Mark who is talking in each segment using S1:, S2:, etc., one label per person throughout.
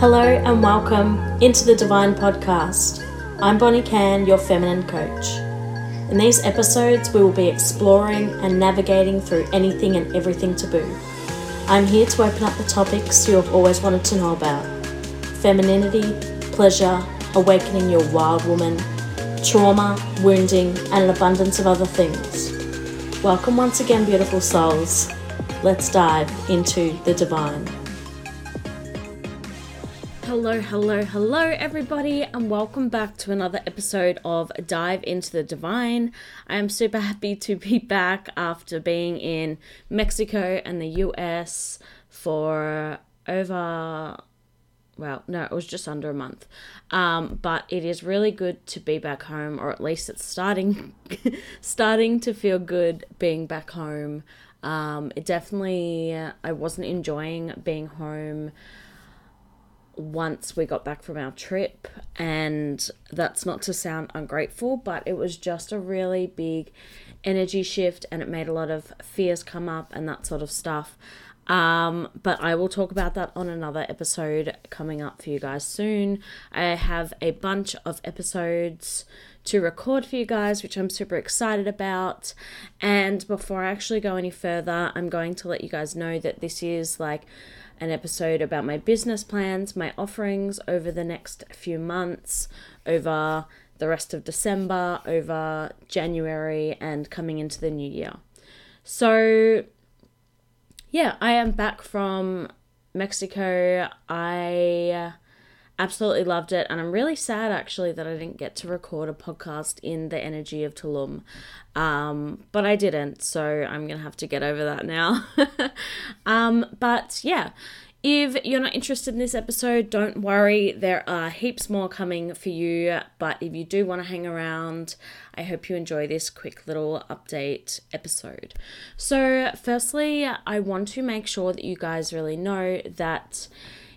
S1: Hello and welcome into the Divine Podcast. I'm Bonnie Can, your feminine coach. In these episodes, we will be exploring and navigating through anything and everything taboo. I'm here to open up the topics you have always wanted to know about femininity, pleasure, awakening your wild woman, trauma, wounding, and an abundance of other things. Welcome once again, beautiful souls. Let's dive into the divine. Hello, hello, hello, everybody, and welcome back to another episode of Dive into the Divine. I am super happy to be back after being in Mexico and the US for over well, no, it was just under a month. Um, but it is really good to be back home, or at least it's starting, starting to feel good being back home. Um, it definitely, I wasn't enjoying being home once we got back from our trip, and that's not to sound ungrateful, but it was just a really big energy shift, and it made a lot of fears come up and that sort of stuff. Um, but I will talk about that on another episode coming up for you guys soon. I have a bunch of episodes to record for you guys, which I'm super excited about. And before I actually go any further, I'm going to let you guys know that this is like an episode about my business plans, my offerings over the next few months, over the rest of December, over January, and coming into the new year. So, yeah, I am back from Mexico. I absolutely loved it, and I'm really sad actually that I didn't get to record a podcast in the energy of Tulum. Um, but I didn't, so I'm gonna have to get over that now. um, but yeah. If you're not interested in this episode, don't worry. There are heaps more coming for you. But if you do want to hang around, I hope you enjoy this quick little update episode. So, firstly, I want to make sure that you guys really know that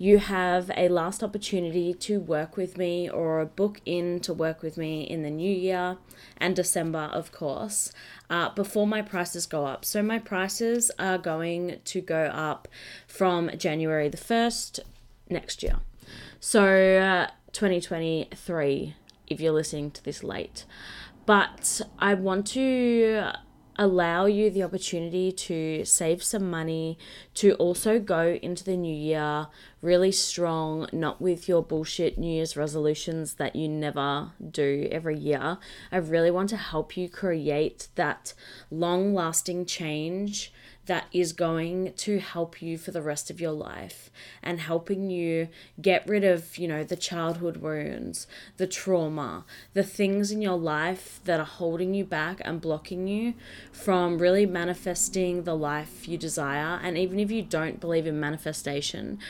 S1: you have a last opportunity to work with me or book in to work with me in the new year and December, of course, uh, before my prices go up. So, my prices are going to go up from January the 1st next year. So, uh, 2023, if you're listening to this late. But I want to allow you the opportunity to save some money, to also go into the new year really strong, not with your bullshit New Year's resolutions that you never do every year. I really want to help you create that long lasting change that is going to help you for the rest of your life and helping you get rid of, you know, the childhood wounds, the trauma, the things in your life that are holding you back and blocking you from really manifesting the life you desire. And even if you don't believe in manifestation,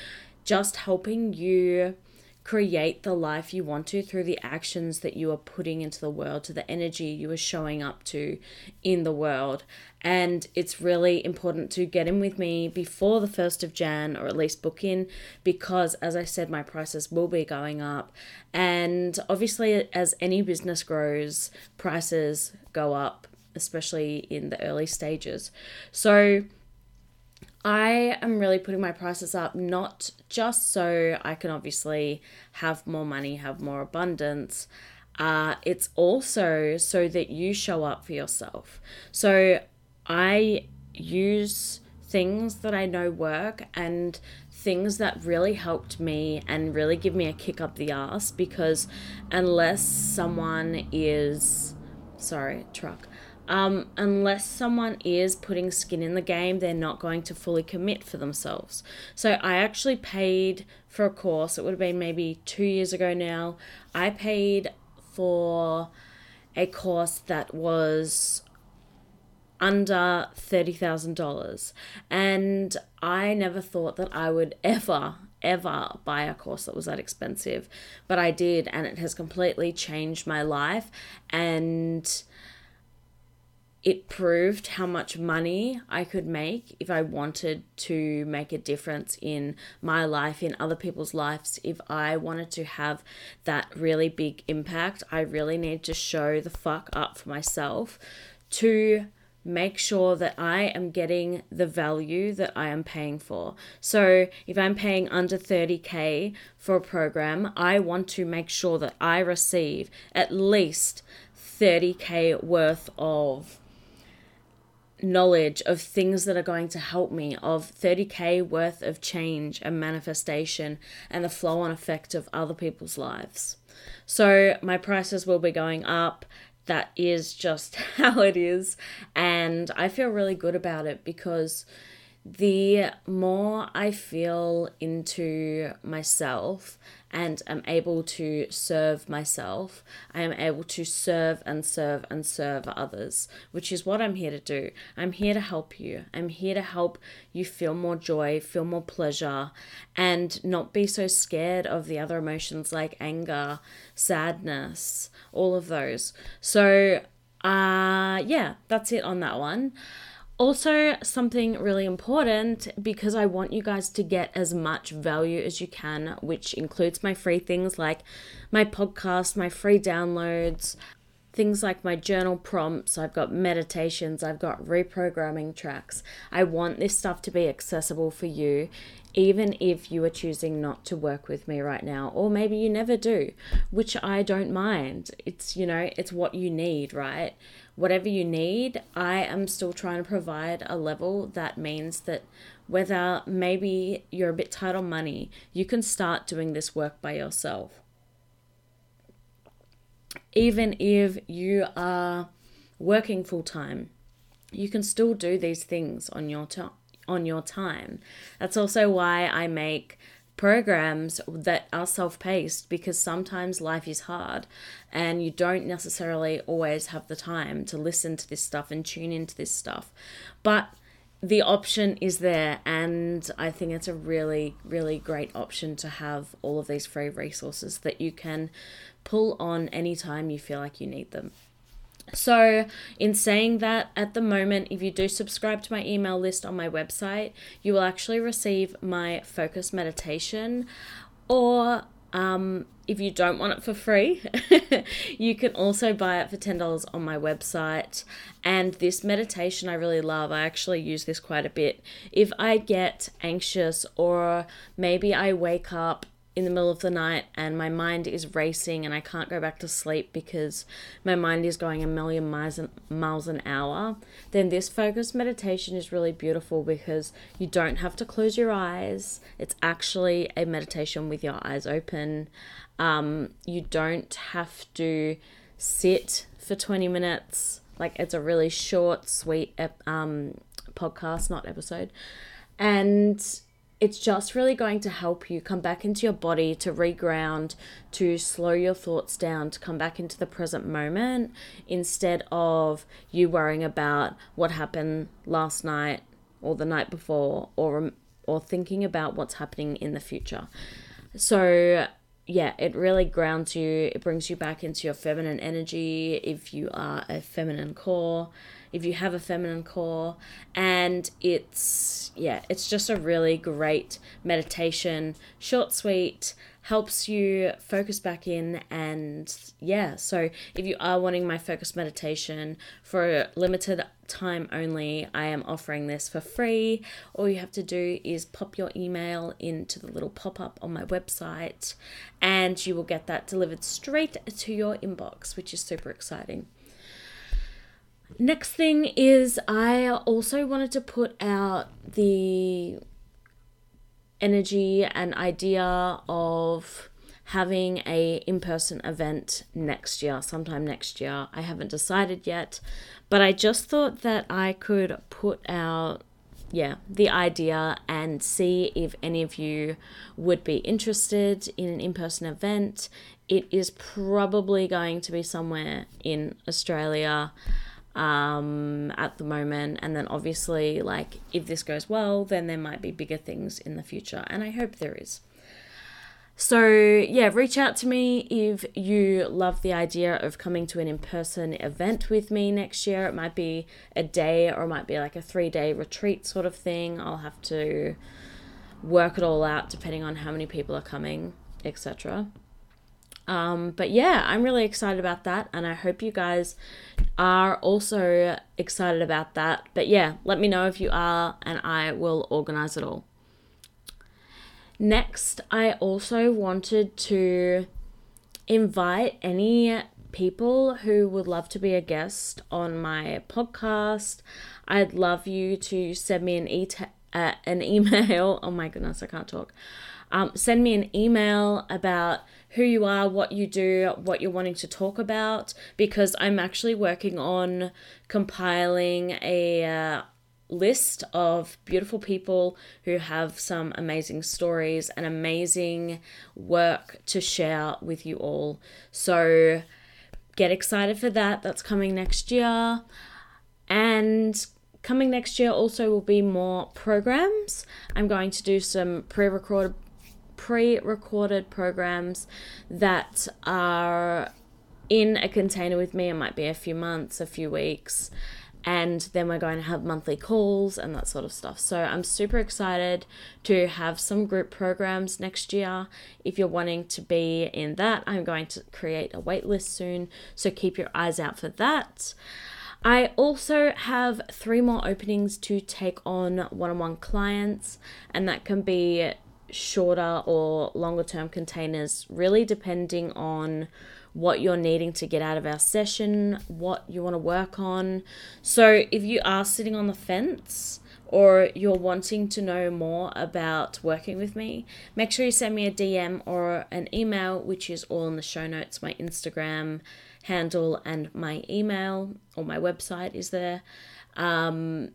S1: just helping you create the life you want to through the actions that you are putting into the world, to the energy you are showing up to in the world. And it's really important to get in with me before the 1st of Jan, or at least book in, because as I said, my prices will be going up. And obviously, as any business grows, prices go up, especially in the early stages. So, I am really putting my prices up not just so I can obviously have more money, have more abundance. Uh, it's also so that you show up for yourself. So I use things that I know work and things that really helped me and really give me a kick up the ass because unless someone is sorry, truck um, unless someone is putting skin in the game, they're not going to fully commit for themselves. So I actually paid for a course, it would have been maybe two years ago now. I paid for a course that was under $30,000. And I never thought that I would ever, ever buy a course that was that expensive. But I did, and it has completely changed my life. And it proved how much money I could make if I wanted to make a difference in my life, in other people's lives. If I wanted to have that really big impact, I really need to show the fuck up for myself to make sure that I am getting the value that I am paying for. So, if I'm paying under 30k for a program, I want to make sure that I receive at least 30k worth of knowledge of things that are going to help me, of 30k worth of change and manifestation and the flow on effect of other people's lives. So, my prices will be going up that is just how it is. And I feel really good about it because the more I feel into myself and am able to serve myself, I am able to serve and serve and serve others, which is what I'm here to do. I'm here to help you. I'm here to help you feel more joy, feel more pleasure, and not be so scared of the other emotions like anger, sadness, all of those. So, uh, yeah, that's it on that one. Also, something really important because I want you guys to get as much value as you can, which includes my free things like my podcast, my free downloads, things like my journal prompts, I've got meditations, I've got reprogramming tracks. I want this stuff to be accessible for you, even if you are choosing not to work with me right now, or maybe you never do, which I don't mind. It's, you know, it's what you need, right? Whatever you need, I am still trying to provide a level that means that whether maybe you're a bit tight on money, you can start doing this work by yourself. Even if you are working full time, you can still do these things on your time on your time. That's also why I make programs that are self paced because sometimes life is hard and you don't necessarily always have the time to listen to this stuff and tune into this stuff. But the option is there, and I think it's a really, really great option to have all of these free resources that you can pull on anytime you feel like you need them. So, in saying that, at the moment, if you do subscribe to my email list on my website, you will actually receive my focus meditation. Or um, if you don't want it for free, you can also buy it for $10 on my website. And this meditation I really love. I actually use this quite a bit. If I get anxious or maybe I wake up in the middle of the night and my mind is racing and I can't go back to sleep because my mind is going a million miles an, miles an hour, then this focused meditation is really beautiful because you don't have to close your eyes. It's actually a meditation with your eyes open. Um, you don't have to sit for 20 minutes. Like it's a really short, sweet um, podcast, not episode. And it's just really going to help you come back into your body to reground, to slow your thoughts down, to come back into the present moment instead of you worrying about what happened last night or the night before or or thinking about what's happening in the future. So, yeah, it really grounds you. It brings you back into your feminine energy if you are a feminine core if you have a feminine core. And it's, yeah, it's just a really great meditation, short, sweet, helps you focus back in. And yeah, so if you are wanting my focus meditation for a limited time only, I am offering this for free. All you have to do is pop your email into the little pop up on my website, and you will get that delivered straight to your inbox, which is super exciting. Next thing is, I also wanted to put out the energy and idea of having a in-person event next year sometime next year. I haven't decided yet but i just thought that i could put out yeah the idea and see if any of you would be interested in an in-person event. It is probably going to be somewhere in australia um, at the moment. And then obviously, like, if this goes well, then there might be bigger things in the future. And I hope there is. So, yeah, reach out to me if you love the idea of coming to an in person event with me next year. It might be a day or it might be like a three day retreat sort of thing. I'll have to work it all out depending on how many people are coming, etc. Um, but yeah, I'm really excited about that, and I hope you guys are also excited about that. But yeah, let me know if you are, and I will organize it all. Next, I also wanted to invite any people who would love to be a guest on my podcast. I'd love you to send me an e- uh, an email. Oh my goodness, I can't talk. Um, send me an email about who you are, what you do, what you're wanting to talk about, because I'm actually working on compiling a uh, list of beautiful people who have some amazing stories and amazing work to share with you all. So get excited for that. That's coming next year. And coming next year also will be more programs. I'm going to do some pre-recorded pre-recorded programs that are in a container with me. It might be a few months, a few weeks, and then we're going to have monthly calls and that sort of stuff. So I'm super excited to have some group programs next year. If you're wanting to be in that, I'm going to create a waitlist soon, so keep your eyes out for that. I also have three more openings to take on one on one clients, and that can be shorter or longer term containers, really depending on what you're needing to get out of our session, what you want to work on. So, if you are sitting on the fence or you're wanting to know more about working with me, make sure you send me a DM or an email, which is all in the show notes. My Instagram handle and my email or my website is there. Um,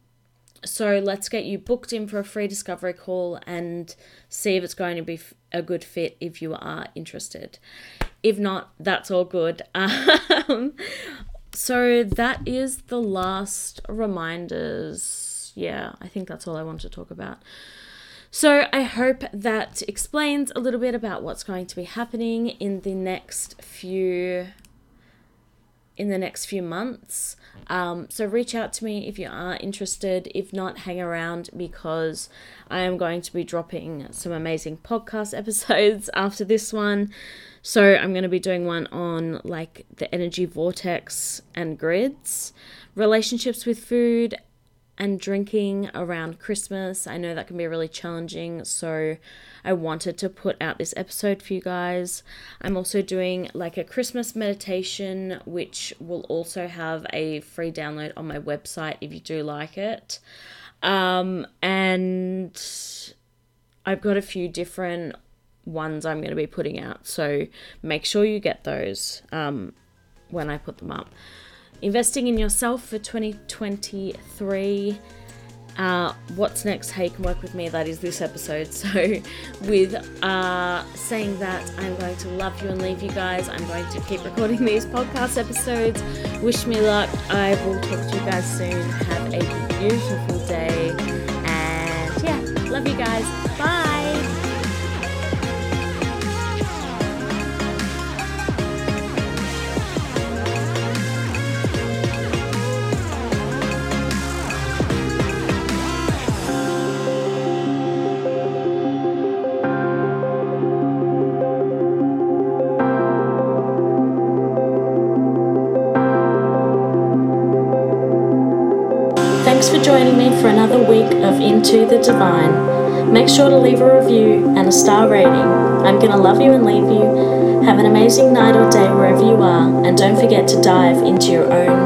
S1: so let's get you booked in for a free discovery call and see if it's going to be a good fit if you are interested. If not, that's all good. Um, so that is the last reminders. Yeah, I think that's all I want to talk about. So I hope that explains a little bit about what's going to be happening in the next few in the next few months. Um, so reach out to me if you are interested. If not, hang around because I am going to be dropping some amazing podcast episodes after this one. So I'm going to be doing one on like the energy vortex and grids, relationships with food, and drinking around Christmas. I know that can be really challenging, so I wanted to put out this episode for you guys. I'm also doing like a Christmas meditation, which will also have a free download on my website if you do like it. Um, and I've got a few different ones I'm going to be putting out, so make sure you get those um, when I put them up investing in yourself for 2023. Uh, what's next? Hey, can work with me. That is this episode. So, with uh, saying that, I'm going to love you and leave you guys. I'm going to keep recording these podcast episodes. Wish me luck. I will talk to you guys soon. Have a beautiful day. And yeah, love you guys. Bye. joining me for another week of Into the Divine. Make sure to leave a review and a star rating. I'm going to love you and leave you. Have an amazing night or day wherever you are, and don't forget to dive into your own